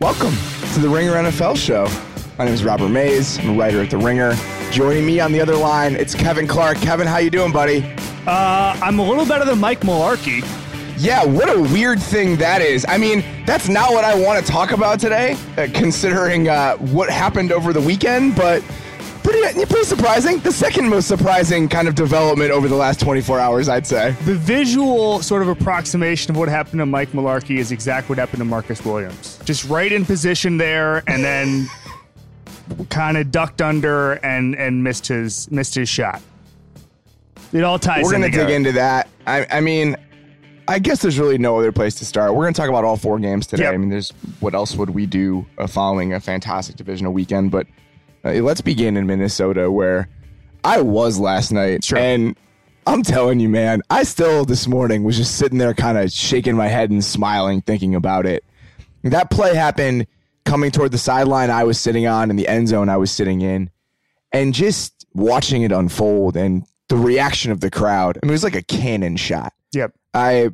Welcome to the Ringer NFL show. My name is Robert Mays. I'm a writer at the Ringer. Joining me on the other line, it's Kevin Clark. Kevin, how you doing, buddy? Uh, I'm a little better than Mike Mularkey. Yeah, what a weird thing that is. I mean, that's not what I want to talk about today, uh, considering uh, what happened over the weekend, but pretty, pretty surprising. The second most surprising kind of development over the last 24 hours, I'd say. The visual sort of approximation of what happened to Mike Mularkey is exactly what happened to Marcus Williams. Just right in position there, and then kind of ducked under and and missed his missed his shot. It all ties. We're going to dig into that. I, I mean, I guess there's really no other place to start. We're going to talk about all four games today. Yep. I mean, there's what else would we do following a fantastic divisional weekend? But Uh, let's begin in Minnesota, where I was last night, Sure. and I'm telling you, man, I still this morning was just sitting there, kind of shaking my head and smiling, thinking about it. That play happened coming toward the sideline I was sitting on, and the end zone I was sitting in, and just watching it unfold and the reaction of the crowd. I mean, it was like a cannon shot. Yep. I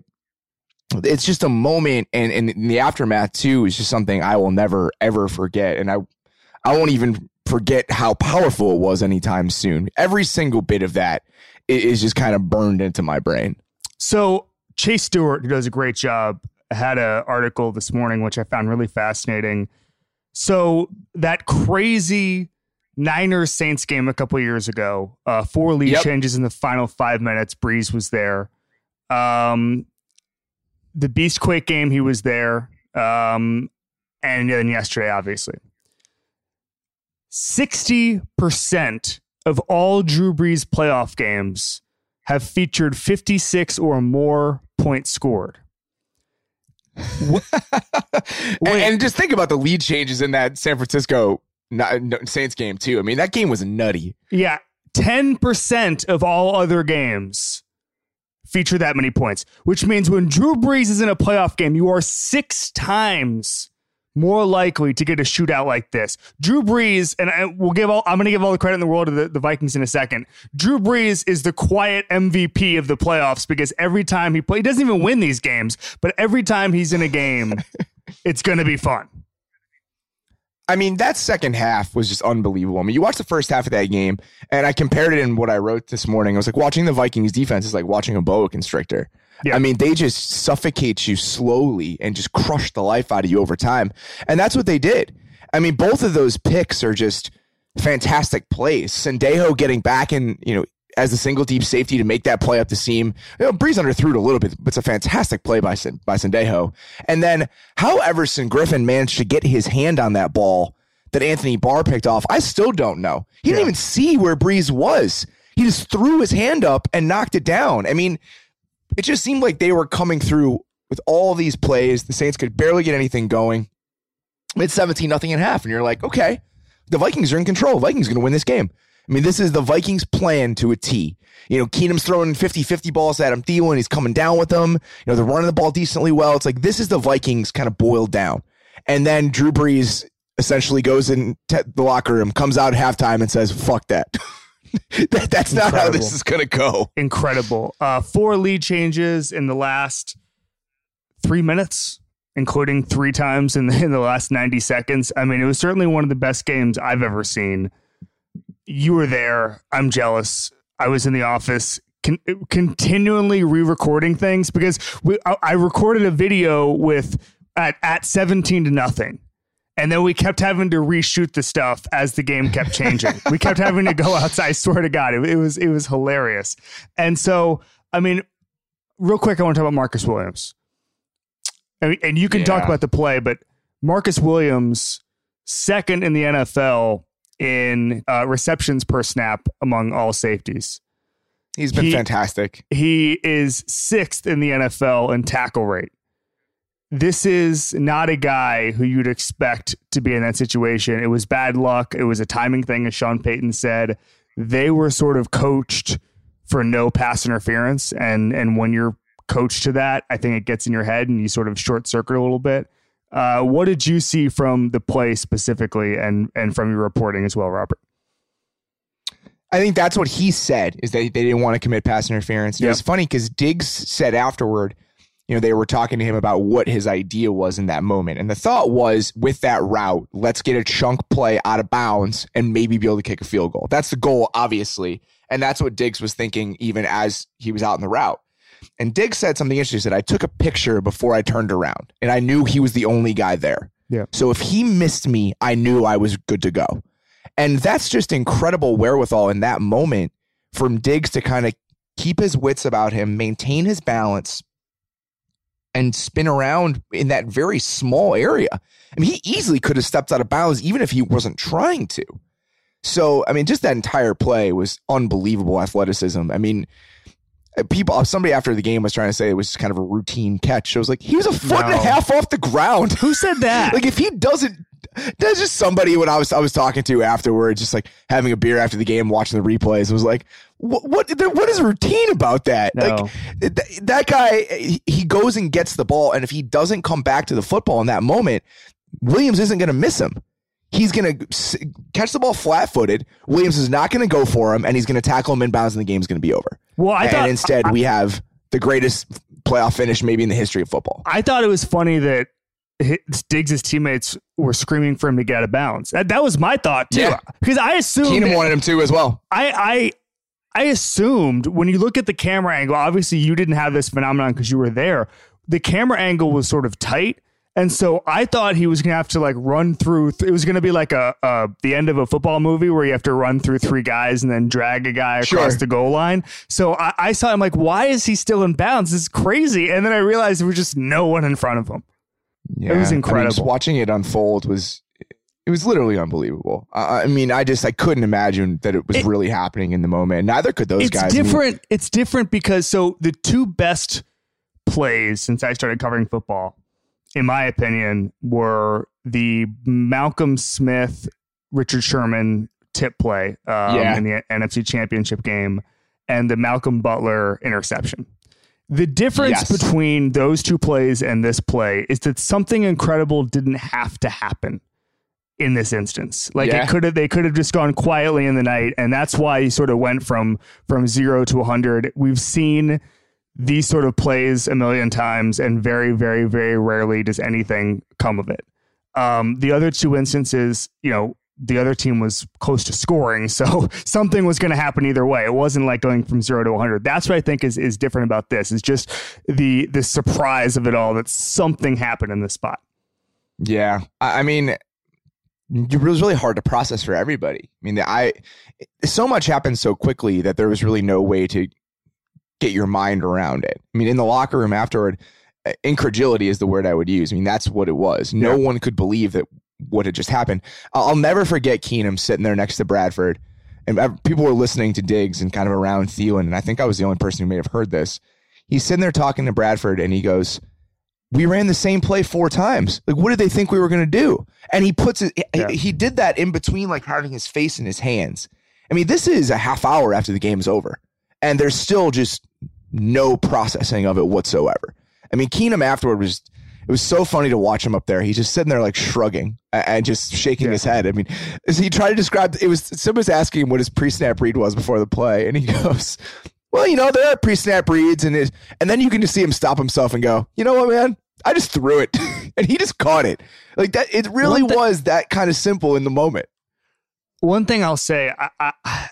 it's just a moment and, and in the aftermath too is just something I will never ever forget. And I I won't even forget how powerful it was anytime soon. Every single bit of that is just kind of burned into my brain. So Chase Stuart, who does a great job, had an article this morning which I found really fascinating. So that crazy Niners Saints game a couple years ago, uh, four lead Yep. changes in the final five minutes. Brees was there. Um, the Beastquake game, he was there. Um, and then yesterday, obviously. 60% of all Drew Brees playoff games have featured 56 or more points scored. and, and just think about the lead changes in that San Francisco Saints game too. I mean, that game was nutty. Yeah, 10% of all other games feature that many points, which means when Drew Brees is in a playoff game, you are six times more likely to get a shootout like this. Drew Brees, and I, we'll give all, I'm going to give all the credit in the world to the, the Vikings in a second. Drew Brees is the quiet MVP of the playoffs because every time he play, he doesn't even win these games, but every time he's in a game, it's going to be fun. I mean, that second half was just unbelievable. I mean, you watch the first half of that game, and I compared it in what I wrote this morning. I was like, watching the Vikings defense is like watching a boa constrictor. Yeah. I mean, they just suffocate you slowly and just crush the life out of you over time. And that's what they did. I mean, both of those picks are just fantastic plays. Sendejo getting back in, you know, as the single deep safety to make that play up the seam. You know, Brees underthrew it a little bit, but it's a fantastic play by by Sendejo. And then how Everson Griffen managed to get his hand on that ball that Anthony Barr picked off, I still don't know. He didn't even see where Brees was. He just threw his hand up and knocked it down. I mean, it just seemed like they were coming through with all these plays. The Saints could barely get anything going. It's 17 nothing a half. And you're like, okay, the Vikings are in control. Vikings going to win this game. I mean, this is the Vikings plan to a T. You know, Keenum's throwing 50 50 balls at him. Thielen, he's coming down with them. You know, they're running the ball decently well. It's like this is the Vikings kind of boiled down. And then Drew Brees essentially goes in the locker room, comes out at halftime and says, fuck that. that that's not how this is going to go. incredible. Uh, four lead changes in the last three minutes, including three times in the, in the last 90 seconds. I mean, it was certainly one of the best games I've ever seen. You were there. I'm jealous. I was in the office. Con- continually re-recording things because we, I, I recorded a video with at, at 17 to nothing and then we kept having to reshoot the stuff as the game kept changing. we kept having to go outside. I swear to God, it, it was it was hilarious. And so, I mean, real quick, I want to talk about Marcus Williams. And, and you can talk about the play, but Marcus Williams, second in the NFL in uh, receptions per snap among all safeties. He's been He- fantastic. He is sixth in the NFL in tackle rate. This is not a guy who you'd expect to be in that situation. It was bad luck. It was a timing thing, as Sean Payton said. They were sort of coached for no pass interference, and and when you're coached to that, I think it gets in your head and you sort of short circuit a little bit. Uh, what did you see from the play specifically, and and from your reporting as well, Robert? I think that's what he said is that they didn't want to commit pass interference. It was funny because Diggs said afterward you know, they were talking to him about what his idea was in that moment. And the thought was with that route, let's get a chunk play out of bounds and maybe be able to kick a field goal. That's the goal, obviously. And that's what Diggs was thinking even as he was out in the route. And Diggs said something interesting. He said, I took a picture before I turned around and I knew he was the only guy there. Yeah. So if he missed me, I knew I was good to go. And that's just incredible wherewithal in that moment from Diggs to kind of keep his wits about him, maintain his balance, and spin around in that very small area. I mean, he easily could have stepped out of bounds even if he wasn't trying to. So, I mean, just that entire play was unbelievable athleticism. I mean, people, somebody after the game was trying to say it was kind of a routine catch. I was like, he was a foot no. and a half off the ground. Who said that? like, if he doesn't there's just somebody when I was I was talking to afterwards, just like having a beer after the game, watching the replays, was like, what what what is routine about that? No. Like th- that guy, he goes and gets the ball, and if he doesn't come back to the football in that moment, Williams isn't going to miss him. He's going to catch the ball flat footed. Williams is not going to go for him, and he's going to tackle him inbounds, and the game's going to be over. Well, I and thought, instead I, we have the greatest playoff finish maybe in the history of football. I thought it was funny that Diggs' teammates were screaming for him to get out of bounds. That, that was my thought too, yeah. because I assumed Keenum wanted him to as well. I I I assumed when you look at the camera angle, obviously you didn't have this phenomenon because you were there. The camera angle was sort of tight, and so I thought he was gonna have to like run through. Th- it was gonna be like a, a the end of a football movie where you have to run through three guys and then drag a guy across sure. the goal line. So I, I saw him like, why is he still in bounds? This is crazy. And then I realized there was just no one in front of him. Yeah, it was incredible. I mean, watching it unfold was it was literally unbelievable. Uh, I mean, I just I couldn't imagine that it was it, really happening in the moment. Neither could those it's guys. It's different. I it's different because so the two best plays since I started covering football, in my opinion, were the Malcolm Smith, Richard Sherman tip play um, yeah. in the NFC Championship game, and the Malcolm Butler interception. The difference yes. between those two plays and this play is that something incredible didn't have to happen in this instance. Like yeah. it could have they could have just gone quietly in the night and that's why he sort of went from from 0 to 100. We've seen these sort of plays a million times and very very very rarely does anything come of it. Um, the other two instances, you know, the other team was close to scoring. So something was going to happen either way. It wasn't like going from zero to 100. That's what I think is, is different about this is just the, the surprise of it all that something happened in this spot. Yeah. I mean, it was really hard to process for everybody. I mean, I, so much happened so quickly that there was really no way to get your mind around it. I mean, in the locker room afterward, incredulity is the word I would use. I mean, that's what it was. No yeah. one could believe that what had just happened. I'll never forget Keenum sitting there next to Bradford, and people were listening to Diggs and kind of around Thielen, and I think I was the only person who may have heard this. He's sitting there talking to Bradford, and he goes, "We ran the same play four times. Like, what did they think we were going to do?" And he puts it. Yeah. He, he did that in between, like having his face in his hands. I mean, this is a half hour after the game is over, and there's still just no processing of it whatsoever. I mean, Keenum afterward was it was so funny to watch him up there. He's just sitting there like shrugging and just shaking yeah. his head. I mean, he tried to describe it was someone was asking him what his pre-snap read was before the play, and he goes, "Well, you know, there are pre-snap reads," and it, and then you can just see him stop himself and go, "You know what, man? I just threw it," and he just caught it like that. It really was that kind of simple in the moment. One thing I'll say, I, I,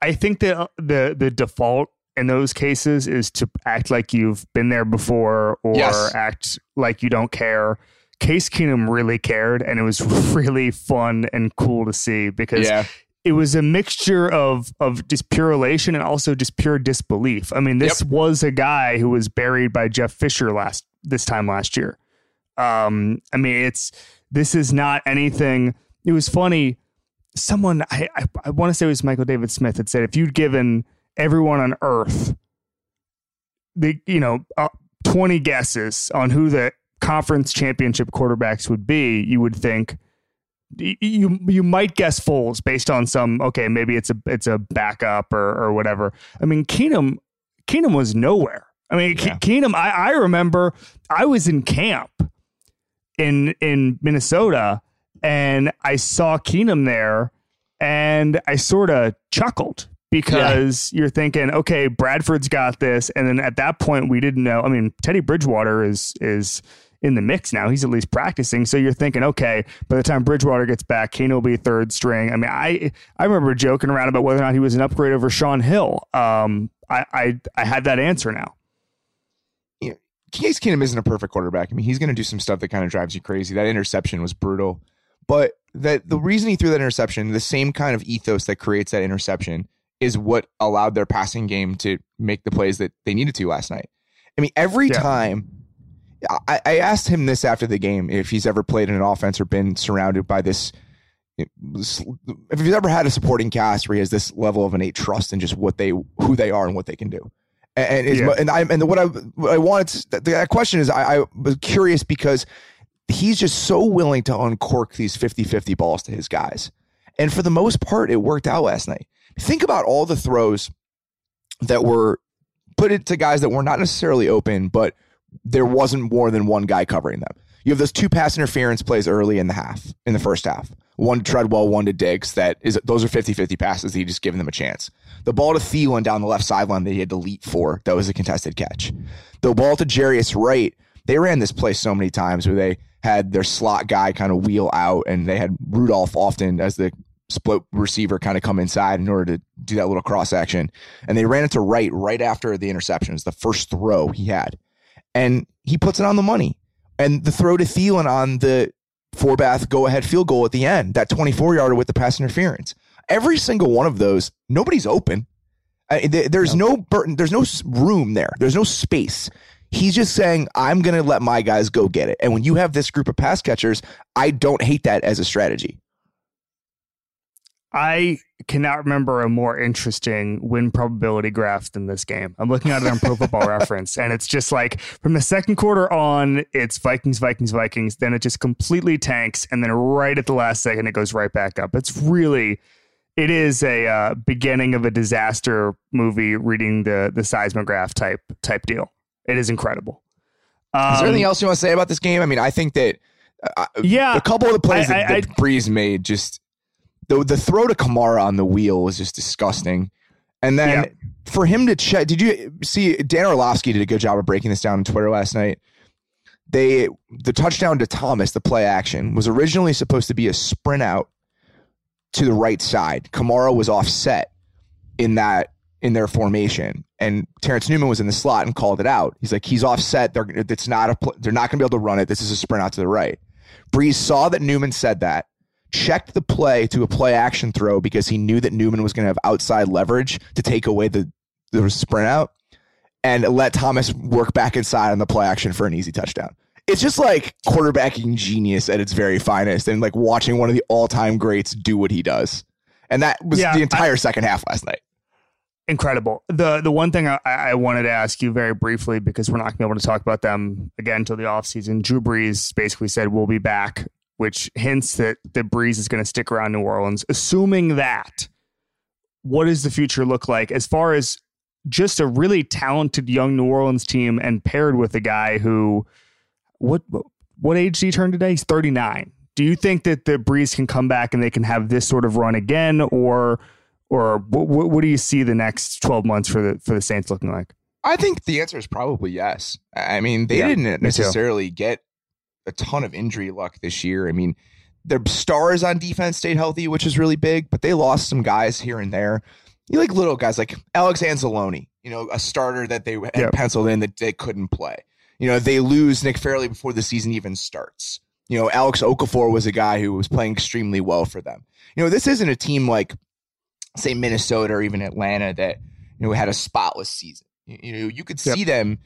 I think that uh, the the default in those cases is to act like you've been there before or yes. act like you don't care. Case Keenum really cared, and it was really fun and cool to see because yeah. it was a mixture of of just pure elation and also just pure disbelief. I mean, this yep. was a guy who was buried by Jeff Fisher last this time last year. Um, I mean, it's this is not anything. It was funny. Someone I I, I want to say it was Michael David Smith had said if you'd given everyone on earth the you know uh, 20 guesses on who the conference championship quarterbacks would be you would think you you might guess Foles based on some okay maybe it's a it's a backup or or whatever. I mean Keenum Keenum was nowhere. I mean yeah. Keenum I I remember I was in camp in in Minnesota and I saw Keenum there and I sort of chuckled because yeah. you're thinking, okay, Bradford's got this, and then at that point we didn't know. I mean, Teddy Bridgewater is is in the mix now. He's at least practicing. So you're thinking, okay, by the time Bridgewater gets back, Kane will be third string. I mean, I I remember joking around about whether or not he was an upgrade over Shaun Hill. Um, I I, I had that answer now. Yeah, Case Keenum isn't a perfect quarterback. I mean, he's going to do some stuff that kind of drives you crazy. That interception was brutal, but that the reason he threw that interception, the same kind of ethos that creates that interception, is what allowed their passing game to make the plays that they needed to last night. I mean, every yeah. time I, I, asked him this after the game if he's ever played in an offense or been surrounded by this. If he's ever had a supporting cast where he has this level of innate trust in just what they, who they are, and what they can do, and yeah. and I and what I what I wanted to, that question is I, I was curious because he's just so willing to uncork these 50-50 balls to his guys, and for the most part, it worked out last night. Think about all the throws that were put it to guys that were not necessarily open, but there wasn't more than one guy covering them. You have those two pass interference plays early in the half, in the first half. One to Treadwell, one to Diggs. That is, those are 50 50 passes. He just giving them a chance. The ball to Thielen down the left sideline that he had to leap for, that was a contested catch. The ball to Jarius Wright, they ran this play so many times where they had their slot guy kind of wheel out and they had Rudolph often as the split receiver kind of come inside in order to do that little cross action. And they ran it to right right after the interceptions, the first throw he had and he puts it on the money. And the throw to Thielen on the Forbath go ahead field goal at the end, that 24 yarder with the pass interference. Every single one of those, nobody's open. there's no there's no room there. There's no space. He's just saying, I'm going to let my guys go get it. And when you have this group of pass catchers, I don't hate that as a strategy. I cannot remember a more interesting win probability graph than this game. I'm looking at it on Pro Football Reference, and it's just like from the second quarter on, it's Vikings, Vikings, Vikings. Then it just completely tanks, and then right at the last second, it goes right back up. It's really, it is a uh, beginning of a disaster movie. Reading the the seismograph type type deal. It is incredible. Um, is there anything um, else you want to say about this game? I mean, I think that uh, yeah, a couple of the plays I, that, I, that Brees made just the the throw to Kamara on the wheel was just disgusting. And then yeah. for him to check, did you see Dan Orlovsky did a good job of breaking this down on Twitter last night? They the touchdown to Thomas, the play action, was originally supposed to be a sprint out to the right side. Kamara was offset in that in their formation, and Terrence Newman was in the slot and called it out. He's like, he's offset. They're it's not a they're not going to be able to run it. This is a sprint out to the right. Brees saw that Newman said that checked the play to a play action throw because he knew that Newman was going to have outside leverage to take away the, the sprint out and let Thomas work back inside on the play action for an easy touchdown. It's just like quarterbacking genius at its very finest and like watching one of the all time greats do what he does. And that was yeah, the entire I, second half last night. Incredible. The the one thing I, I, wanted to ask you very briefly because we're not going to be able to talk about them again until the offseason. Drew Brees basically said we'll be back which hints that the Brees is going to stick around New Orleans. Assuming that, what does the future look like as far as just a really talented young New Orleans team and paired with a guy who, what what age did he turn today? He's 39. Do you think that the Brees can come back and they can have this sort of run again, or or what, what do you see the next 12 months for the for the Saints looking like? I think the answer is probably yes. I mean, they yeah, didn't necessarily get a ton of injury luck this year. I mean, their stars on defense stayed healthy, which is really big, but they lost some guys here and there. You like little guys like Alex Anzalone, you know, a starter that they had yep. penciled in that they couldn't play. You know, they lose Nick Fairley before the season even starts. You know, Alex Okafor was a guy who was playing extremely well for them. You know, this isn't a team like, say, Minnesota or even Atlanta that, you know, had a spotless season. You, you know, you could yep. see them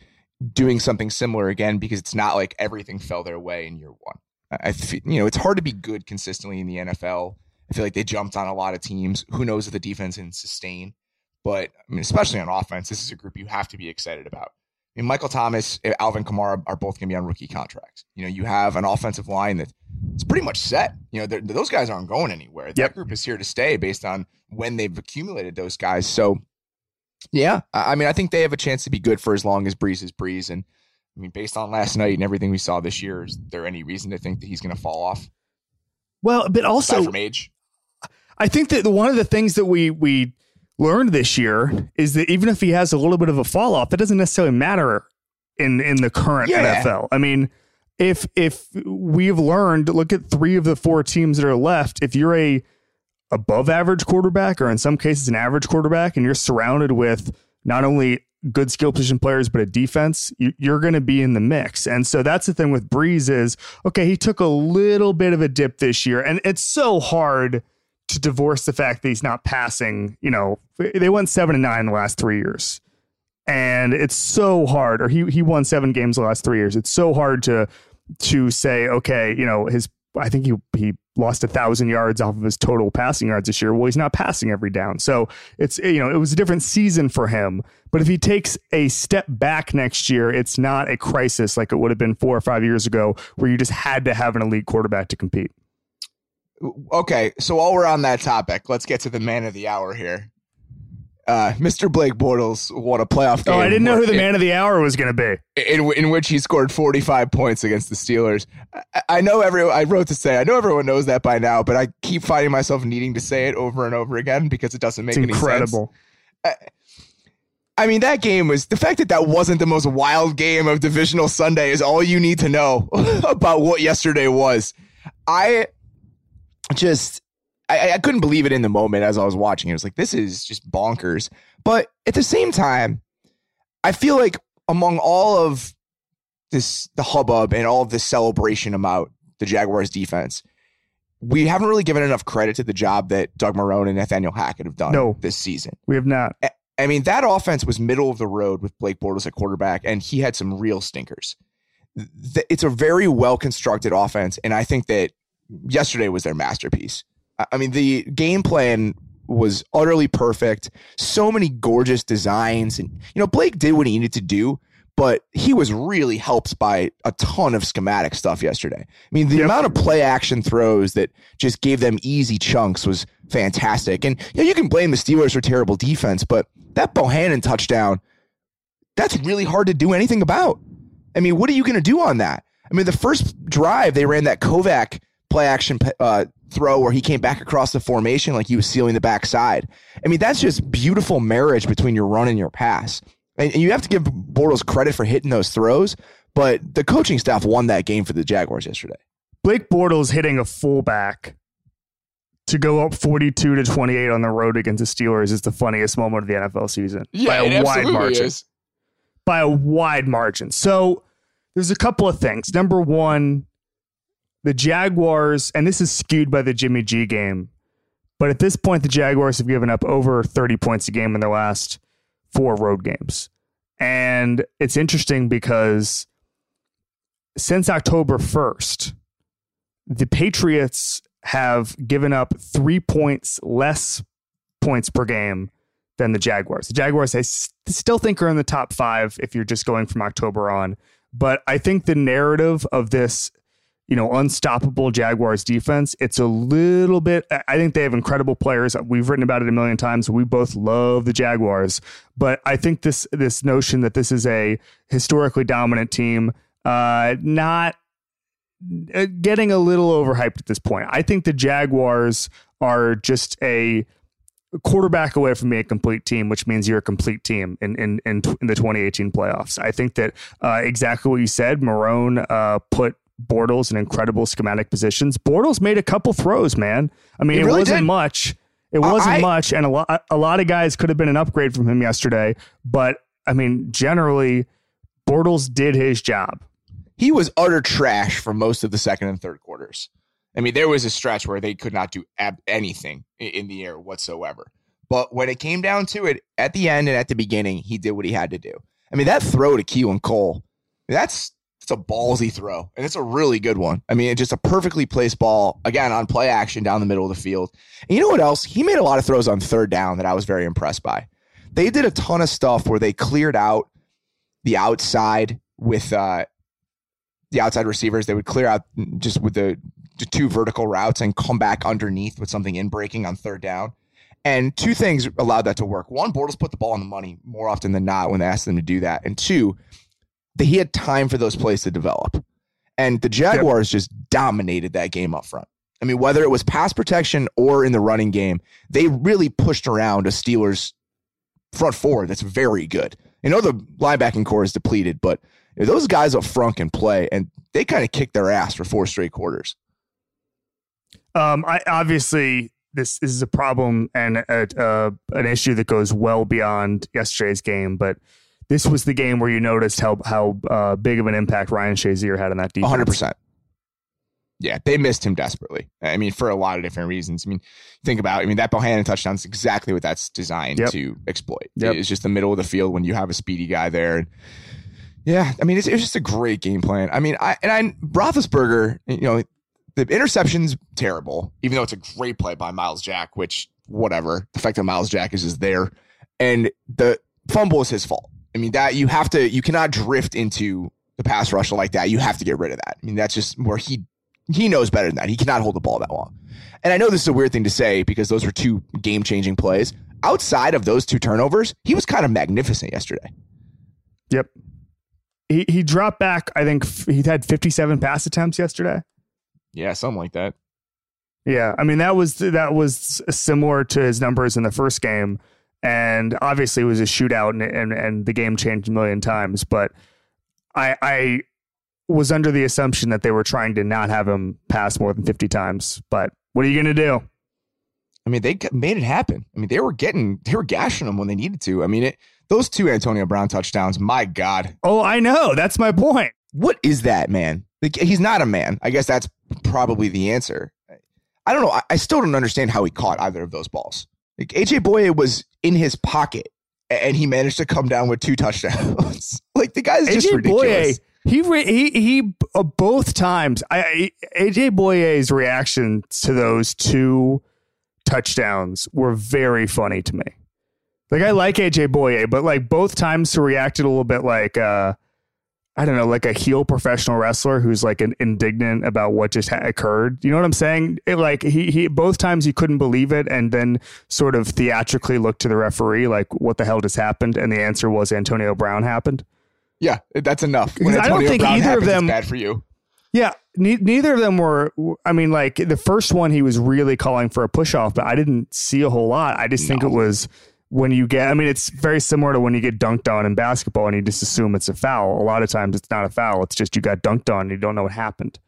doing something similar again because it's not like everything fell their way in year one. I feel, you know, it's hard to be good consistently in the NFL. I feel like they jumped on a lot of teams. Who knows if the defense can sustain? But I mean, especially on offense, this is a group you have to be excited about. I mean, Michael Thomas, Alvin Kamara are both going to be on rookie contracts. You know, you have an offensive line that it's pretty much set. You know, those guys aren't going anywhere. That yep. group is here to stay based on when they've accumulated those guys. So yeah, I mean, I think they have a chance to be good for as long as Brees is Brees. And I mean, based on last night and everything we saw this year, is there any reason to think that he's going to fall off? Well, but also from age. I think that one of the things that we we learned this year is that even if he has a little bit of a fall off, that doesn't necessarily matter in in the current Yeah. NFL. I mean, if if we've learned, look at three of the four teams that are left. If you're a above average quarterback, or in some cases an average quarterback, and you're surrounded with not only good skill position players but a defense, you, you're going to be in the mix. And so that's the thing with Brees is okay. He took a little bit of a dip this year, and it's so hard to divorce the fact that he's not passing. You know, they went seven and nine in the last three years and it's so hard or he he won seven games the last three years it's so hard to to say okay you know his i think he he lost a thousand yards off of his total passing yards this year. Well he's not passing every down. So it's you know it was a different season for him. But if he takes a step back next year it's not a crisis like it would have been four or five years ago where you just had to have an elite quarterback to compete. Okay, so while we're on that topic, let's get to the man of the hour here. Uh, Mr. Blake Bortles won a playoff game. oh i didn't know who the in- man of the hour was going to be in, in which he scored 45 points against the Steelers. I, I know everyone, I wrote to say, I know everyone knows that by now, but I keep finding myself needing to say it over and over again because it doesn't make it's any sense. incredible I mean, that game was the fact that that wasn't the most wild game of divisional Sunday is all you need to know about what yesterday was. I just, I, I couldn't believe it in the moment as I was watching. it. Was like, this is just bonkers. But at the same time, I feel like among all of this, the hubbub and all of this celebration about the Jaguars defense, we haven't really given enough credit to the job that Doug Marrone and Nathaniel Hackett have done No. this season. we have not I mean, that offense was middle of the road with Blake Bortles at quarterback, and he had some real stinkers. It's a very well constructed offense, and I think that yesterday was their masterpiece. I- mean, the game plan was utterly perfect. So many gorgeous designs, and you know, Blake did what he needed to do, but he was really helped by a ton of schematic stuff yesterday. I mean, the Yep. amount of play action throws that just gave them easy chunks was fantastic. And you, know, you can blame the Steelers for terrible defense, but that Bohanon touchdown, that's really hard to do anything about. I mean, what are you going to do on that? I mean, the first drive, they ran that Kovac play action uh, throw where he came back across the formation like he was sealing the backside. I mean, that's just beautiful marriage between your run and your pass. And, and you have to give Bortles credit for hitting those throws, but the coaching staff won that game for the Jaguars yesterday. Blake Bortles hitting a fullback to go up 42 to 28 on the road against the Steelers is the funniest moment of the NFL season yeah, by a wide margin. By a wide margin. So there's a couple of things. Number one, the Jaguars, and this is skewed by the Jimmy G game, but at this point, the Jaguars have given up over 30 points a game in their last four road games. And it's interesting because since October 1st, the Patriots have given up three points less points per game than the Jaguars. The Jaguars, I still think are in the top five if you're just going from October on. But I think the narrative of this, you know, unstoppable Jaguars defense, it's a little bit. I- think they have incredible players. We've written about it a million times. We both love the Jaguars, but I think this this notion that this is a historically dominant team, uh, not uh, getting a little overhyped at this point. I think the Jaguars are just a quarterback away from being a complete team, which means you're a complete team in in in, in the 2018 playoffs. I think that uh, exactly what you said. Marrone uh, put Bortles in incredible schematic positions. Bortles made a couple throws, man. I mean, He it really wasn't did. much. It wasn't I- much, and a lot a lot of guys could have been an upgrade from him yesterday. But I mean, generally, Bortles did his job. he was utter trash for most of the second and third quarters. I mean, there was a stretch where they could not do ab- anything i- in the air whatsoever. But when it came down to it, at the end and at the beginning, he did what he had to do. I mean, that throw to Keelan Cole, that's a ballsy throw, and it's a really good one. I mean, it's just a perfectly placed ball again on play action down the middle of the field. And you know what else? He made a lot of throws on third down that I was very impressed by. They did a ton of stuff where they cleared out the outside with uh, the outside receivers. They would clear out just with the, the two vertical routes and come back underneath with something in breaking on third down. And two things allowed that to work. One, Bortles put the ball on the money more often than not when they asked them to do that. And two, that he had time for those plays to develop. And the Jaguars just dominated that game up front. I mean, whether it was pass protection or in the running game, they really pushed around a Steelers front four that's very good. I know the linebacking corps is depleted, but those guys up front can play, and they kind of kicked their ass for four straight quarters. Um, I obviously this, this is a problem and a, uh, an issue that goes well beyond yesterday's game, but this was the game where you noticed how how uh, big of an impact Ryan Shazier had on that defense. 100. percent yeah, they missed him desperately. I mean, for a lot of different reasons. I mean, think about, I mean, that Bohanon touchdown is exactly what that's designed yep. to exploit. Yep. It's just the middle of the field when you have a speedy guy there. And yeah, I mean, it's, it's just a great game plan. I mean, I, and I, Roethlisberger, you know, the interception's terrible, even though it's a great play by Myles Jack, which whatever. The fact that Myles Jack is just there. And the fumble is his fault. I mean, that you have to, you cannot drift into the pass rusher like that. You have to get rid of that. I mean, that's just where he he knows better than that. He cannot hold the ball that long. And I know this is a weird thing to say because those were two game changing plays. Outside of those two turnovers, he was kind of magnificent yesterday. Yep. He he dropped back. I think he had 57 pass attempts yesterday. Yeah, something like that. Yeah, I mean that was that was similar to his numbers in the first game, and obviously it was a shootout, and and, and the game changed a million times. But I I was under the assumption that they were trying to not have him pass more than 50 times. But what are you going to do? I mean, they made it happen. I mean, they were getting, they were gashing them when they needed to. I mean, it, those two Antonio Brown touchdowns, my God. Oh, I know. That's my point. What is that, man? Like, he's not a man. I guess that's probably the answer. I don't know. I, I still don't understand how he caught either of those balls. Like, AJ Bouye was in his pocket and he managed to come down with two touchdowns. like, the guy's just AJ ridiculous. Bouye he re- he he uh, both times. I, I AJ Bouye's reaction to those two touchdowns were very funny to me. Like I like AJ Bouye, but like both times he reacted a little bit like uh I don't know, like a heel professional wrestler who's like an indignant about what just ha- occurred. You know what I'm saying? It, like he he both times he couldn't believe it, and then sort of theatrically looked to the referee like, "What the hell just happened?" And the answer was Antonio Brown happened. Yeah, that's enough. When I don't think Brown either happens, of them bad for you. Yeah, ne- neither of them were. I mean, like the first one, he was really calling for a push off, but I didn't see a whole lot. I just no. think it was when you get. I mean, it's very similar to when you get dunked on in basketball, and you just assume it's a foul. A lot of times, it's not a foul. It's just you got dunked on, and you don't know what happened.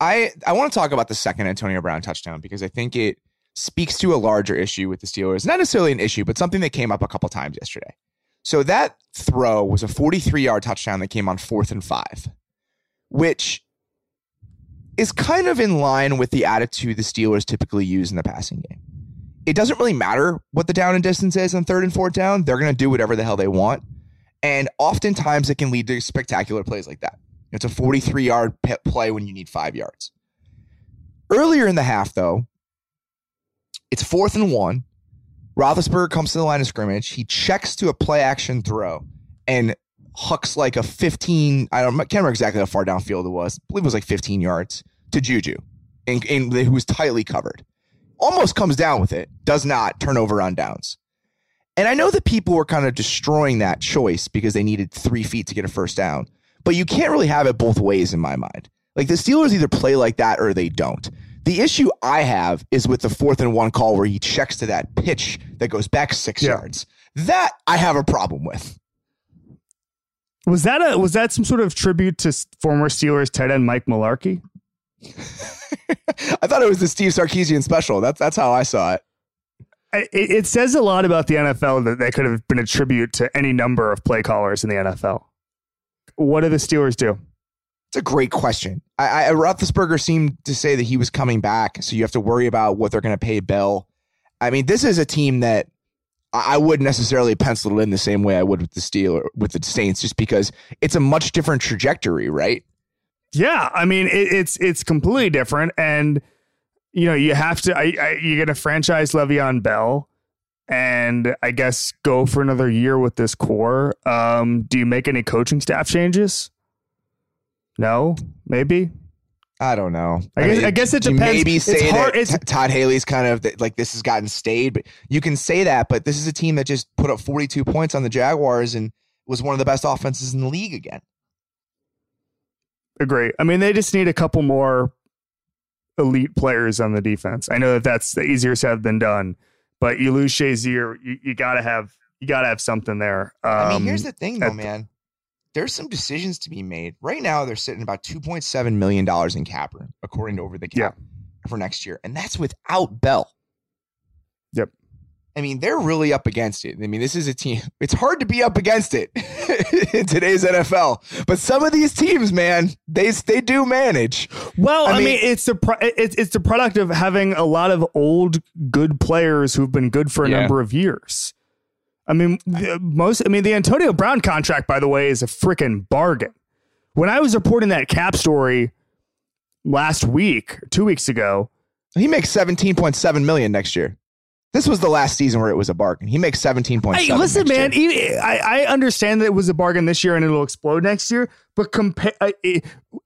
I I want to talk about the second Antonio Brown touchdown because I think it speaks to a larger issue with the Steelers. Not necessarily an issue, but something that came up a couple times yesterday. So that throw was a 43 yard touchdown that came on fourth and five, which is kind of in line with the attitude the Steelers typically use in the passing game. It doesn't really matter what the down and distance is on third and fourth down. They're going to do whatever the hell they want. And oftentimes it can lead to spectacular plays like that. It's a 43 yard play when you need five yards. Earlier in the half, though, it's fourth and one. Roethlisberger comes to the line of scrimmage. He checks to a play action throw and hucks like a 15, I don't I can't remember exactly how far downfield it was. I believe it was like 15 yards to Juju, and, and who was tightly covered. Almost comes down with it, does not turn over on downs. And I know that people were kind of destroying that choice because they needed three feet to get a first down, but you can't really have it both ways in my mind. Like the Steelers either play like that or they don't. The issue I have is with the fourth and one call where he checks to that pitch that goes back six yeah. yards. That I have a problem with. Was that a was that some sort of tribute to former Steelers tight end Mike Mularkey? I thought it was the Steve Sarkisian special. That's that's how I saw it. it. It says a lot about the NFL that that could have been a tribute to any number of play callers in the NFL. What do the Steelers do? It's a great question. I, I Roethlisberger seemed to say that he was coming back, so you have to worry about what they're going to pay Bell. I mean, this is a team that I wouldn't necessarily pencil it in the same way I would with the Steel with the Saints, just because it's a much different trajectory, right? Yeah, I mean, it, it's it's completely different, and you know, you have to. I, I, you get a franchise Le'Veon Bell, and I guess go for another year with this core. Um, do you make any coaching staff changes? No, maybe. I don't know. I guess, I, mean, I guess it depends. maybe say it's hard, that Todd Haley's kind of like this has gotten stayed, but you can say that. But this is a team that just put up 42 points on the Jaguars and was one of the best offenses in the league again. Agree. I mean, they just need a couple more elite players on the defense. I know that that's the easier said than done, but you lose Shazier, you, you gotta have you gotta have something there. Um, I mean, here's the thing, though, man. There's some decisions to be made. Right now, they're sitting about 2.7 million dollars in cap room, according to over the cap yeah. for next year, and that's without Bell. I mean, they're really up against it. I mean, this is a team. It's hard to be up against it in today's NFL, but some of these teams, man, they they do manage. Well, I, I mean, mean- it's the pro- it's it's the product of having a lot of old good players who've been good for a Yeah. number of years. I mean, the most. I mean, the Antonio Brown contract, by the way, is a freaking bargain. When I was reporting that cap story last week, two weeks ago, He makes 17.7 million next year. This was the last season where it was a bargain. He makes 17.7. Hey, listen, man. I, I understand that it was a bargain this year and it'll explode next year. But compare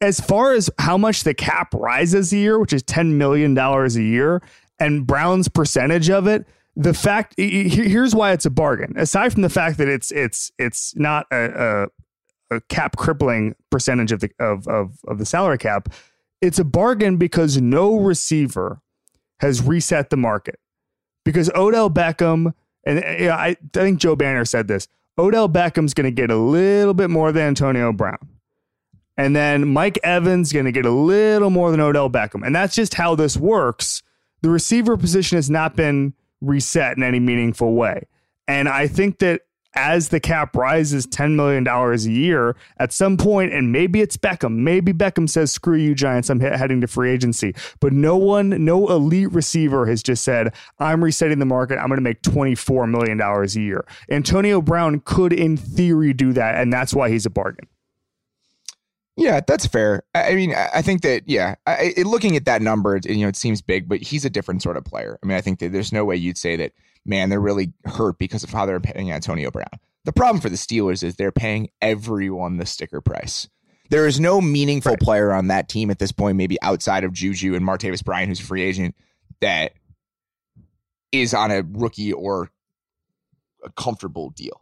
as far as how much the cap rises a year, which is ten million dollars a year, and Brown's percentage of it. The fact he- he- here's why it's a bargain. Aside from the fact that it's it's it's not a, a, a cap crippling percentage of the of, of of the salary cap, it's a bargain because no receiver has reset the market because Odell Beckham and uh, yeah, I, I think Joe Banner said this. Odell Beckham's going to get a little bit more than Antonio Brown. And then Mike Evans is going to get a little more than Odell Beckham. And that's just how this works. The receiver position has not been reset in any meaningful way. And I think that as the cap rises $10 million a year, at some point, and maybe it's Beckham, maybe Beckham says, screw you, Giants, I'm he- heading to free agency. But no one, no elite receiver has just said, I'm resetting the market. I'm going to make $24 million a year. Antonio Brown could, in theory, do that. And that's why he's a bargain. Yeah, that's fair. I mean, I think that yeah, I, looking at that number, it, you know, it seems big, but he's a different sort of player. I mean, I think that there's no way you'd say that, man, they're really hurt because of how they're paying Antonio Brown. The problem for the Steelers is they're paying everyone the sticker price. There is no meaningful Right. player on that team at this point, maybe outside of Juju and Martavis Bryant, who's a free agent, that is on a rookie or a comfortable deal.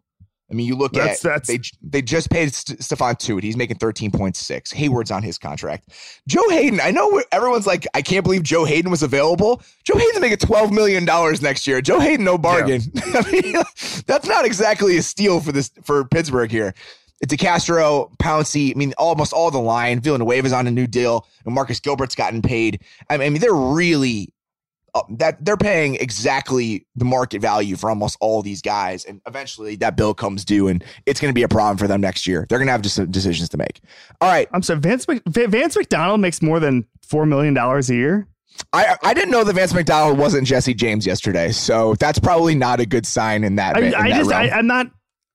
I mean, you look That's- at that's- they they just paid St- Stephon Tuitt. He's making thirteen point six. Heyward's on his contract. Joe Haden. I know everyone's like, I can't believe Joe Haden was available. Joe Haden's making twelve million dollars next year. Joe Haden, no bargain. I mean, that's not exactly a steal for this for Pittsburgh here. It's DeCastro, Pouncey. I mean, almost all the line. Villanueva's on a new deal, and Marcus Gilbert's gotten paid. I mean, they're really Uh, that they're paying exactly the market value for almost all these guys, and eventually that bill comes due, and it's going to be a problem for them next year. They're going to have just some decisions to make. All right, I'm sorry, Vance, Vance McDonald makes more than $4 million a year. I I didn't know that Vance McDonald wasn't Jesse James yesterday, so that's probably not a good sign in that. I, in I that just, I. I'm not.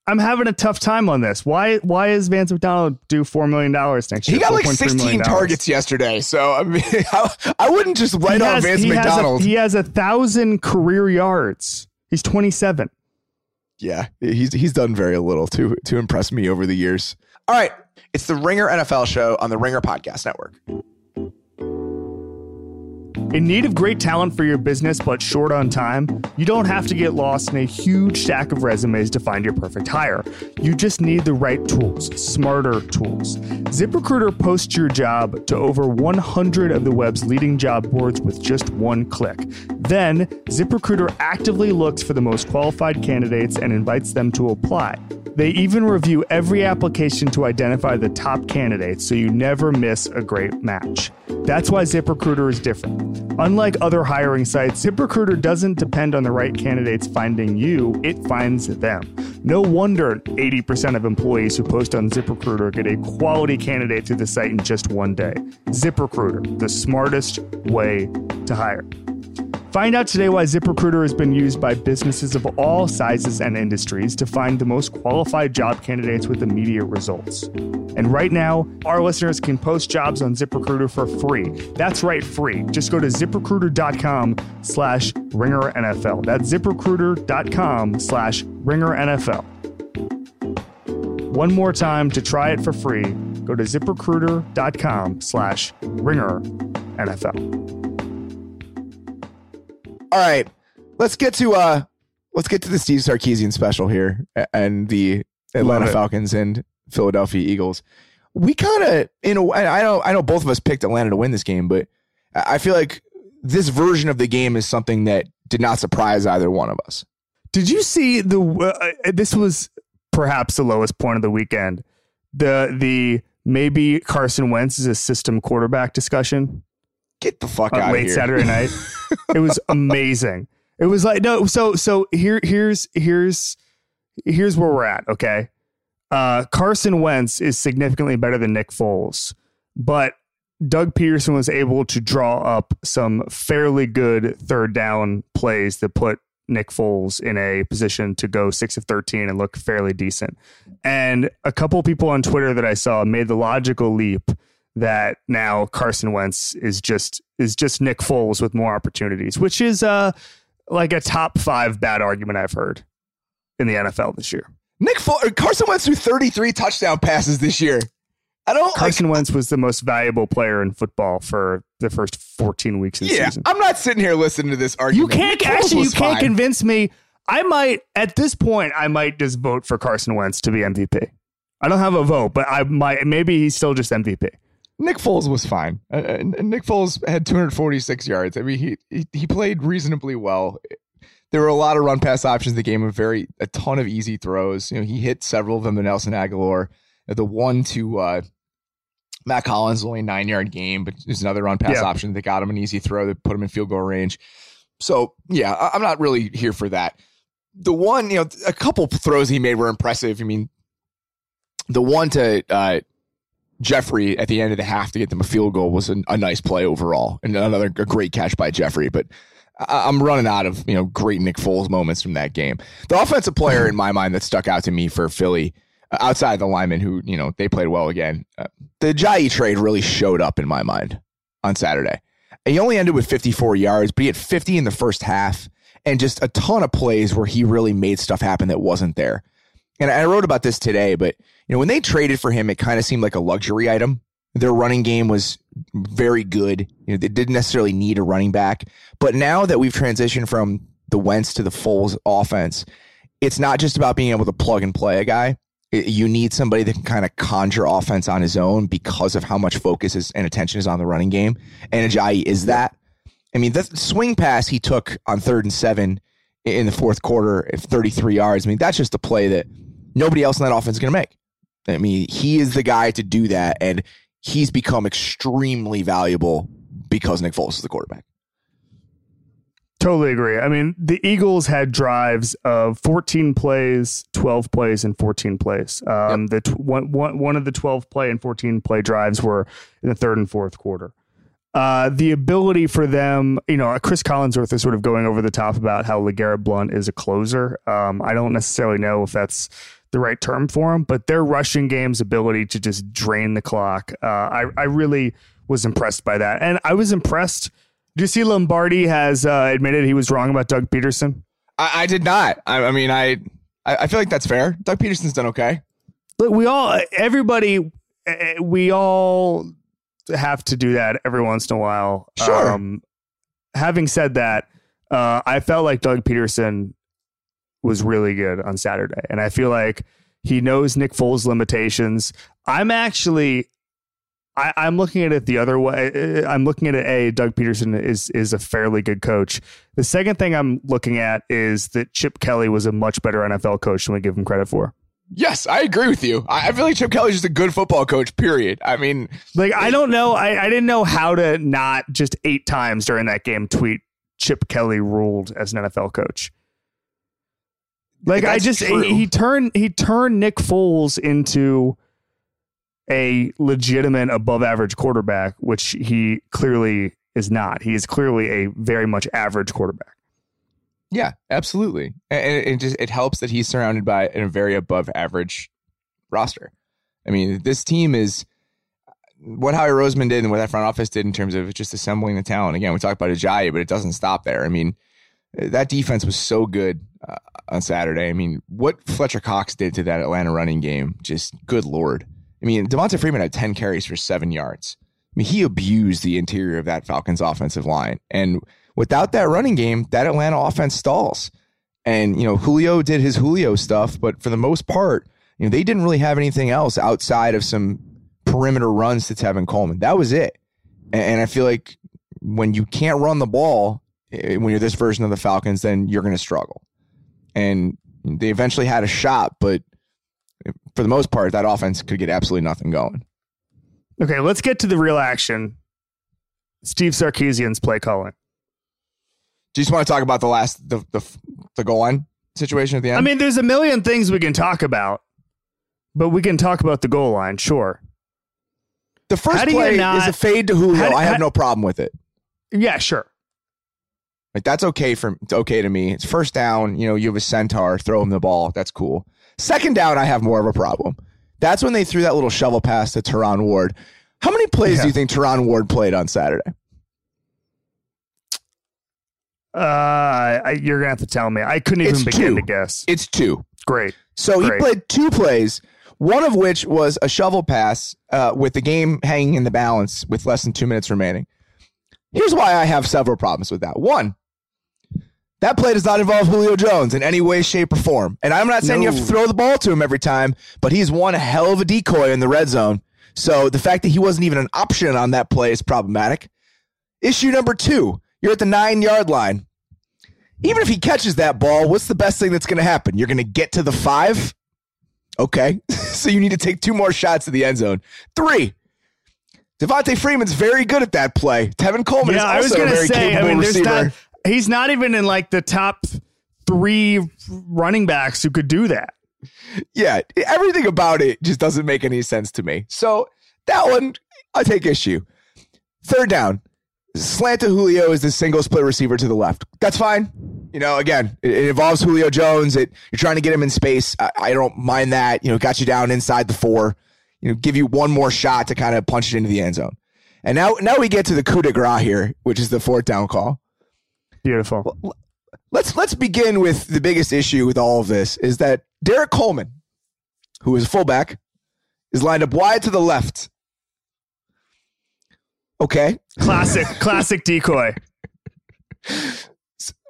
I'm having a tough time on this. Why? Why is Vance McDonald due four million dollars next year? he got like 4.3 16 million dollars? targets yesterday, so I mean, I, I wouldn't just write off Vance he has a- McDonald. he has a thousand career yards. He's 27. Yeah, he's he's done very little to to impress me over the years. All right, it's the Ringer NFL show on the Ringer Podcast Network. In need of great talent for your business but short on time, you don't have to get lost in a huge stack of resumes to find your perfect hire. You just need the right tools, smarter tools. ZipRecruiter posts your job to over 100 of the web's leading job boards with just one click. Then, ZipRecruiter actively looks for the most qualified candidates and invites them to apply. They even review every application to identify the top candidates so you never miss a great match. That's why ZipRecruiter is different. Unlike other hiring sites, ZipRecruiter doesn't depend on the right candidates finding you, it finds them. No wonder 80% of employees who post on ZipRecruiter get a quality candidate through the site in just one day. ZipRecruiter, the smartest way to hire. Find out today why ZipRecruiter has been used by businesses of all sizes and industries to find the most qualified job candidates with immediate results. And right now, our listeners can post jobs on ZipRecruiter for free. That's right, free. Just go to ziprecruiter.com slash ringer NFL. That's ziprecruiter.com slash ringer NFL. One more time to try it for free, go to ziprecruiter.com slash ringer NFL. All right, let's get to uh, let's get to the Steve Sarkisian special here and the Atlanta Falcons and Philadelphia Eagles. We kind of, in a way, I know, I know both of us picked Atlanta to win this game, but I feel like this version of the game is something that did not surprise either one of us. Did you see the? Uh, this was perhaps the lowest point of the weekend. The the maybe Carson Wentz is a system quarterback discussion. Get the fuck out late here. Saturday night. it was amazing. It was like no. So so here here's here's here's where we're at. Okay, uh, Carson Wentz is significantly better than Nick Foles, but Doug Pederson was able to draw up some fairly good third down plays that put Nick Foles in a position to go six of 13 and look fairly decent. And a couple people on Twitter that I saw made the logical leap that now Carson Wentz is just is just Nick Foles with more opportunities, which is uh like a top five bad argument I've heard in the NFL this year. Nick Foles, Carson Wentz threw 33 touchdown passes this year. I don't. Carson like, Wentz was the most valuable player in football for the first 14 weeks of the yeah, season. I'm not sitting here listening to this argument. You can't actually you can't fine. convince me. I might at this point I might just vote for Carson Wentz to be MVP. I don't have a vote, but I might maybe he's still just MVP. Nick Foles was fine. Uh, uh, Nick Foles had 246 yards. I mean, he, he he played reasonably well. There were a lot of run pass options the game, a very a ton of easy throws. You know, he hit several of them to Nelson Agholor. The one to uh, Mack Hollins, only a nine yard game, but there's another run pass Yeah. option that got him an easy throw that put him in field goal range. So yeah, I, I'm not really here for that. The one, you know, a couple throws he made were impressive. I mean, the one to uh, Jeffery at the end of the half to get them a field goal was an, a nice play overall, and another a great catch by Jeffery. But I, I'm running out of you know great Nick Foles moments from that game. The offensive player in my mind that stuck out to me for Philly, uh, outside the linemen who you know they played well again, uh, the Ajayi trade really showed up in my mind on Saturday. He only ended with 54 yards, but he had 50 in the first half, and just a ton of plays where he really made stuff happen that wasn't there. And I wrote about this today, but you know, when they traded for him, it kind of seemed like a luxury item. Their running game was very good. You know, they didn't necessarily need a running back. But now that we've transitioned from the Wentz to the Foles offense, it's not just about being able to plug and play a guy. It- you need somebody that can kind of conjure offense on his own because of how much focus is, and attention is on the running game. And Ajayi is that. I mean, the swing pass he took on third and seven in the fourth quarter 33 yards. I mean, that's just a play that nobody else in that offense is going to make. I mean, he is the guy to do that, and he's become extremely valuable because Nick Foles is the quarterback. Totally agree. I mean, the Eagles had drives of 14 plays, 12 plays, and 14 plays. Um, The tw- one, one, one of the 12 play and 14 play drives were in the third and fourth quarter. Uh, the ability for them, you know, Chris Collinsworth is sort of going over the top about how LeGarrette Blunt is a closer. Um, I don't necessarily know if that's the right term for him, but their rushing game's ability to just drain the clock, uh, I, I really was impressed by that. And I was impressed. Do you see Lombardi has uh, admitted he was wrong about Doug Pederson? I, I did not. I, I mean, I, I feel like that's fair. Doug Pederson's done okay. Look, we all, everybody, eh, we all have to do that every once in a while. Sure. Um, having said that, uh, I felt like Doug Pederson was really good on Saturday, and I feel like he knows Nick Foles' limitations. I'm actually. I, I'm looking at it the other way. Eh, I'm looking at it. A Doug Pederson is is a fairly good coach. The second thing I'm looking at is that Chip Kelly was a much better NFL coach than we give him credit for. Yes, I agree with you. I, I feel like Chip Kelly's just a good football coach. Period. I mean, Like I don't know. I, I didn't know how to not just eight times during that game tweet Chip Kelly ruled as an NFL coach. Like I just true. he turned he turned Nick Foles into a legitimate above average quarterback, which he clearly is not. He is clearly a very much average quarterback. yeah, absolutely. And it, just it helps that he's surrounded by a very above average roster. I mean, this team is what Howie Roseman did and what that front office did in terms of just assembling the talent. Again, we talk about Ajayi, but it doesn't stop there. I mean, that defense was so good uh, on Saturday. I mean, what Fletcher Cox did to that Atlanta running game, just good lord. I mean, Devonta Freeman had 10 carries for seven yards. I mean, he abused the interior of that Falcons offensive line. And without that running game, that Atlanta offense stalls. And, you know, Julio did his Julio stuff, but for the most part, you know, they didn't really have anything else outside of some perimeter runs to Tevin Coleman. That was it. And, and I feel like when you can't run the ball, eh, when you're this version of the Falcons, then you're going to struggle. And they eventually had a shot, but for the most part, that offense could get absolutely nothing going. Okay, let's get to the real action. Steve Sarkisian's play calling. Do you just want to talk about the last the the, the goal line situation at the end? I mean, there's a million things we can talk about, but we can talk about the goal line, sure. the first how do you play not- is a fade to Julio. how I have no problem with it. Yeah, sure. Like that's okay for it's okay to me. It's first down. You know, you have a centaur, throw him the ball. That's cool. Second down, I have more of a problem. That's when they threw that little shovel pass to Terron Ward. How many plays Yeah. do you think Terron Ward played on Saturday? Uh, I, you're gonna have to tell me. I couldn't even It's begin two. to guess. It's two. Great. So he played two plays, one of which was a shovel pass uh, with the game hanging in the balance with less than two minutes remaining. Here's why I have several problems with that. One, that play does not involve Julio Jones in any way, shape, or form. And I'm not saying you have to throw the ball to him every time, but he's one hell of a decoy in the red zone. So the fact that he wasn't even an option on that play is problematic. Issue number two, you're at the nine yard line. Even if he catches that ball, what's the best thing that's going to happen? You're going to get to the five? Okay. so you need to take two more shots at the end zone. Three. Devonta Freeman's very good at that play. Tevin Coleman yeah, is I was also a very say. I capable mean, there's receiver. not. He's not even in like the top three running backs who could do that. yeah, everything about it just doesn't make any sense to me. So that one, I take issue. Third down, slant to Julio is the single split receiver to the left. That's fine. You know, again, it, it involves Julio Jones. It you're trying to get him in space. I, I don't mind that. You know, got you down inside the four. You know, give you one more shot to kind of punch it into the end zone. And now, now we get to the coup de grace here, which is the fourth down call. Beautiful. let's let's begin with the biggest issue with all of this is that Derrick Coleman, who is a fullback, is lined up wide to the left. Okay, Classic, classic decoy.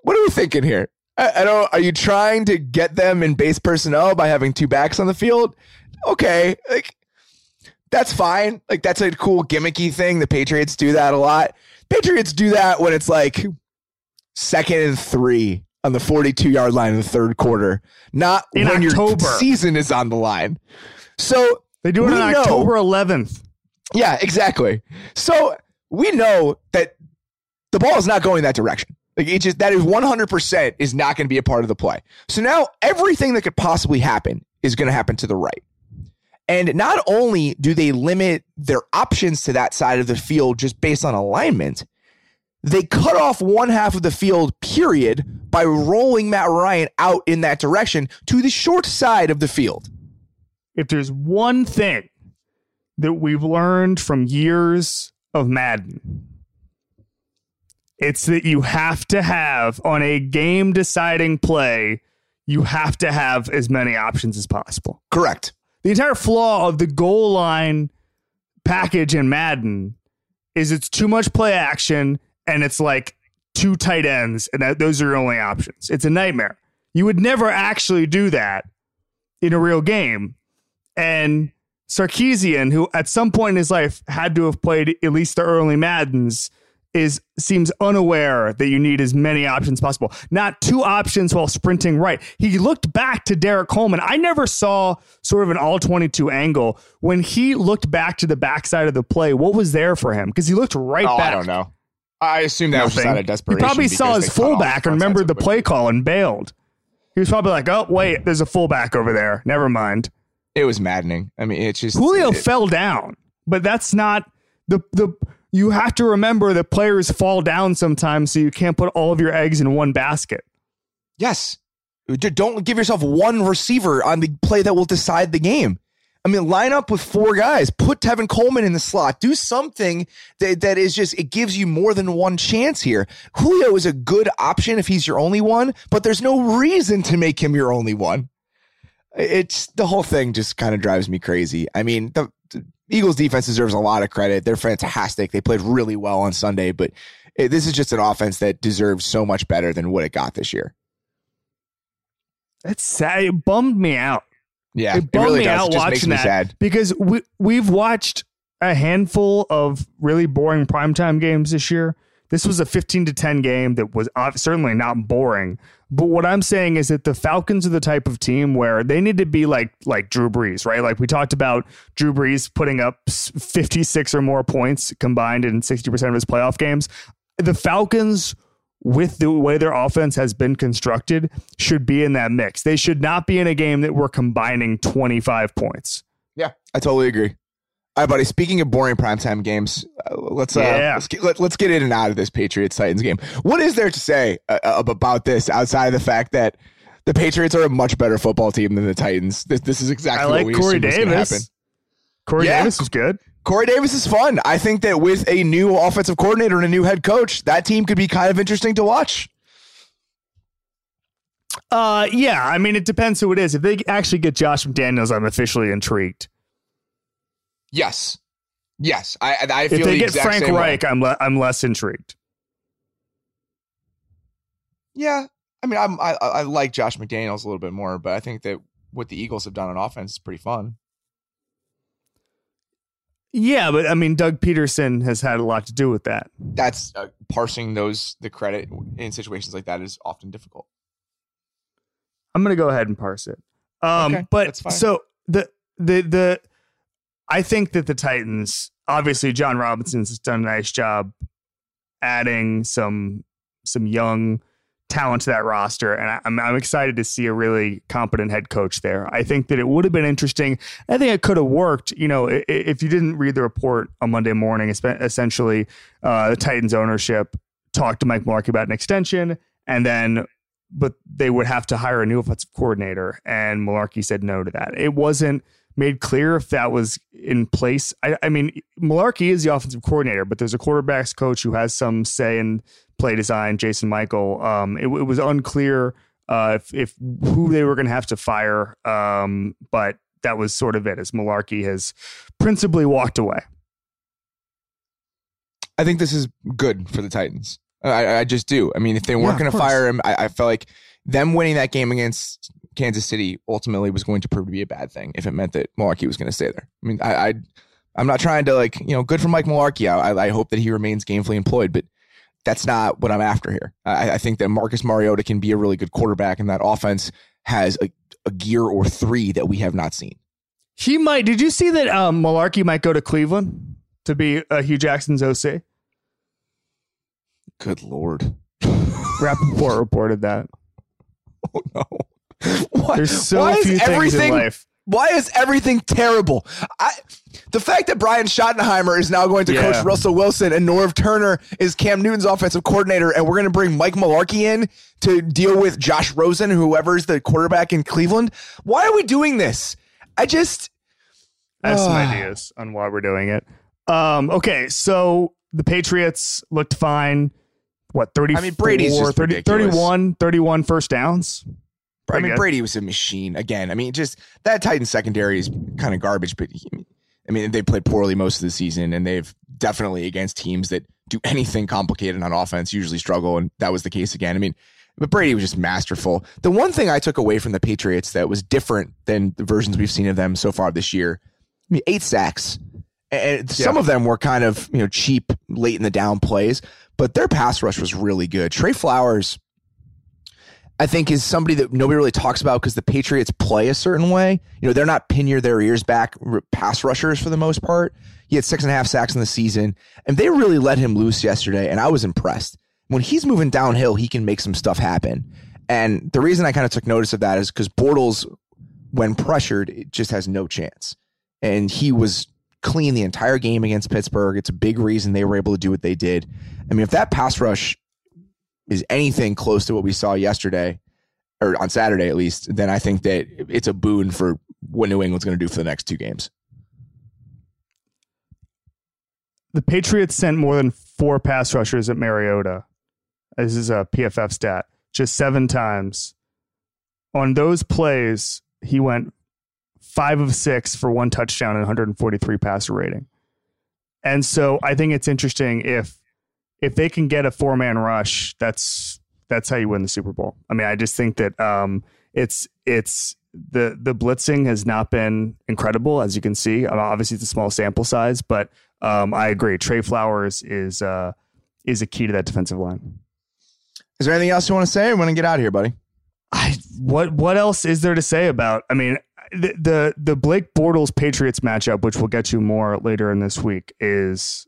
what are we thinking here? I, I don't. Are you trying to get them in base personnel by having two backs on the field? Okay, like that's fine. Like that's a cool gimmicky thing. The Patriots do that a lot. Patriots do that when it's like second and three on the 42 yard line in the third quarter, not In when your October. season is on the line. So They do it on know- October 11th. yeah, exactly. So we know that the ball is not going that direction. Like it just that is 100% is not going to be a part of the play. So now everything that could possibly happen is going to happen to the right. And not only do they limit their options to that side of the field just based on alignment, they cut off one half of the field, period, by rolling Matt Ryan out in that direction to the short side of the field. If there's one thing that we've learned from years of Madden, it's that you have to have on a game deciding play, you have to have as many options as possible. Correct. The entire flaw of the goal line package in Madden is it's too much play action and it's like two tight ends and that, those are your only options. It's a nightmare. You would never actually do that in a real game. And Sarkisian, who at some point in his life had to have played at least the early Maddens, is seems unaware that you need as many options possible. Not two options while sprinting right. He looked back to Derrick Coleman. I never saw sort of an all 22 angle when he looked back to the backside of the play. What was there for him? Because he looked right Oh, back. I don't know. I assume that was just out of desperation. He probably saw his they cut off fullback and remembered the play call and bailed. He was probably like, "Oh wait, there's a fullback over there. Never mind." It was maddening. I mean, it's just Julio it- fell down, but that's not the the. You have to remember that players fall down sometimes, so you can't put all of your eggs in one basket. yes. Don't give yourself one receiver on the play that will decide the game. I mean, line up with four guys. Put Tevin Coleman in the slot. Do something that, that is just, it gives you more than one chance here. Julio is a good option if he's your only one, but there's no reason to make him your only one. It's the whole thing just kind of drives me crazy. I mean, the, the Eagles defense deserves a lot of credit. They're fantastic. They played really well on Sunday, but it, this is just an offense that deserves so much better than what it got this year. It's sad. It bummed me out. Yeah, it it, bummed really me does. out It just makes watching me that sad. because we we've watched a handful of really boring primetime games this year. This was a 15 to 10 game that was certainly not boring. But what I'm saying is that the Falcons are the type of team where they need to be like like Drew Brees, right? Like we talked about Drew Brees putting up 56 or more points combined in 60% of his playoff games. The Falcons with the way their offense has been constructed should be in that mix. They should not be in a game that we're combining 25 points. Yeah, I totally agree. All right, buddy. Speaking of boring primetime games, uh, let's uh, yeah. let's get let, us get in and out of this Patriots Titans game. What is there to say uh, uh, about this outside of the fact that the Patriots are a much better football team than the Titans? This this is exactly I like what we Corey Davis. Corey yeah. Davis was good. Corey Davis is fun. I think that with a new offensive coordinator and a new head coach, that team could be kind of interesting to watch. Uh, yeah. I mean, it depends who it is. If they actually get Josh McDaniels, I'm officially intrigued. Yes, yes. I I feel if they the get Frank Reich, way. I'm le- I'm less intrigued. Yeah, I mean, I'm I, I like Josh McDaniels a little bit more, but I think that what the Eagles have done on offense is pretty fun. Yeah, but I mean, Doug Pederson has had a lot to do with that. That's uh, parsing those the credit in situations like that is often difficult. I'm going to go ahead and parse it. Um, okay, but so the the the I think that the Titans, obviously, Jon Robinson's done a nice job adding some some young talent to that roster, and I, am I'm, I'm excited to see a really competent head coach there. I think that it would have been interesting. I think it could have worked. You know, if you didn't read the report on Monday morning, essentially, uh, the Titans ownership talked to Mike Mularkey about an extension, and then but they would have to hire a new offensive coordinator, and Mularkey said no to that. It wasn't made clear if that was in place. I, I mean, Mularkey is the offensive coordinator, but there's a quarterbacks coach who has some say in play design, Jason Michael. Um, it, it was unclear uh, if, if who they were going to have to fire, um, but that was sort of it as Mularkey has principally walked away. I think this is good for the Titans. I, I just do. I mean, if they weren't yeah, going to fire him, I, I felt like them winning that game against Kansas City ultimately was going to prove to be a bad thing if it meant that Mularkey was going to stay there. I mean, I, I I'm not trying to like you know good for Mike Mularkey. I, I hope that he remains gainfully employed, but that's not what I'm after here. I, I think that Marcus Mariota can be a really good quarterback, and that offense has a, a gear or three that we have not seen. He might. Did you see that um, Mularkey might go to Cleveland to be uh, Hue Jackson's OC? Good lord. Rapoport reported that. Oh no. Why, There's so why few things in life. Why is everything terrible? I, the fact that Brian Schottenheimer is now going to yeah. coach Russell Wilson and Norv Turner is Cam Newton's offensive coordinator, and we're going to bring Mike Mularkey in to deal with Josh Rosen, whoever's the quarterback in Cleveland. Why are we doing this? I just. I have uh, some ideas on why we're doing it. Um, okay, so the Patriots looked fine. What, 30? I mean, Brady's 30, 31, 31 first downs. I mean, Brady was a machine again. I mean, just that Titans secondary is kind of garbage, but I mean, they played poorly most of the season, and they've definitely against teams that do anything complicated on offense usually struggle, and that was the case again. I mean, but Brady was just masterful. The one thing I took away from the Patriots that was different than the versions we've seen of them so far this year, I mean, eight sacks. And some yeah. of them were kind of, you know, cheap late in the down plays, but their pass rush was really good. Trey Flowers I think is somebody that nobody really talks about because the Patriots play a certain way. You know, they're not pin your their ears back pass rushers for the most part. He had six and a half sacks in the season, and they really let him loose yesterday, and I was impressed. When he's moving downhill, he can make some stuff happen. And the reason I kind of took notice of that is because Bortles, when pressured, it just has no chance. And he was clean the entire game against Pittsburgh. It's a big reason they were able to do what they did. I mean, if that pass rush is anything close to what we saw yesterday or on Saturday at least, then I think that it's a boon for what New England's going to do for the next two games. The Patriots sent more than four pass rushers at Mariota. This is a PFF stat. Just seven times. On those plays, he went five of six for one touchdown and 143 passer rating. And so I think it's interesting if if they can get a four man rush, that's that's how you win the Super Bowl. I mean, I just think that um, it's it's the the blitzing has not been incredible, as you can see. Obviously, it's a small sample size, but um, I agree. Trey Flowers is uh, is a key to that defensive line. Is there anything else you want to say? I want to get out of here, buddy. I what what else is there to say about? I mean, the the, the Blake Bortles Patriots matchup, which we'll get to more later in this week, is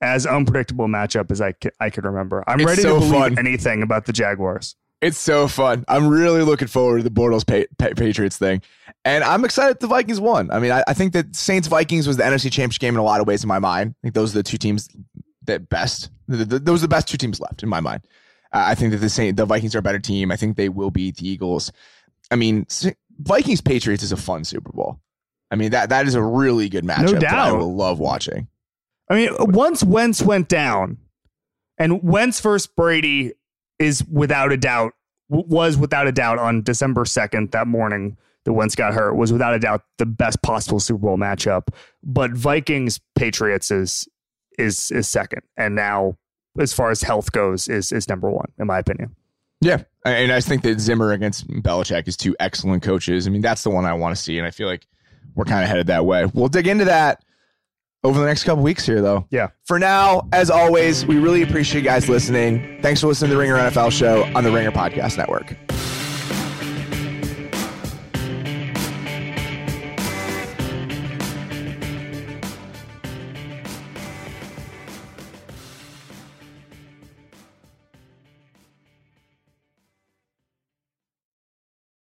as unpredictable matchup as I can, I can remember. I'm It's ready so to believe fun. anything about the Jaguars. It's so fun. I'm really looking forward to the Bortles pa- pa- Patriots thing. And I'm excited the Vikings won. I mean, I, I think that Saints Vikings was the NFC Championship game in a lot of ways in my mind. I think those are the two teams that best, the, the, those are the best two teams left in my mind. Uh, I think that the Saint, the Vikings are a better team. I think they will beat the Eagles. I mean, Vikings Patriots is a fun Super Bowl. I mean, that that is a really good matchup No that I will love watching. I mean, once Wentz went down, and Wentz versus Brady is without a doubt was without a doubt on December second that morning that Wentz got hurt was without a doubt the best possible Super Bowl matchup. But Vikings Patriots is is is second, and now as far as health goes is is number one in my opinion. Yeah, and I think that Zimmer against Belichick is two excellent coaches. I mean, that's the one I want to see, and I feel like we're kind of headed that way. We'll dig into that over the next couple weeks here, though. Yeah. For now, as always, we really appreciate you guys listening. Thanks for listening to the Ringer NFL show on the Ringer Podcast Network.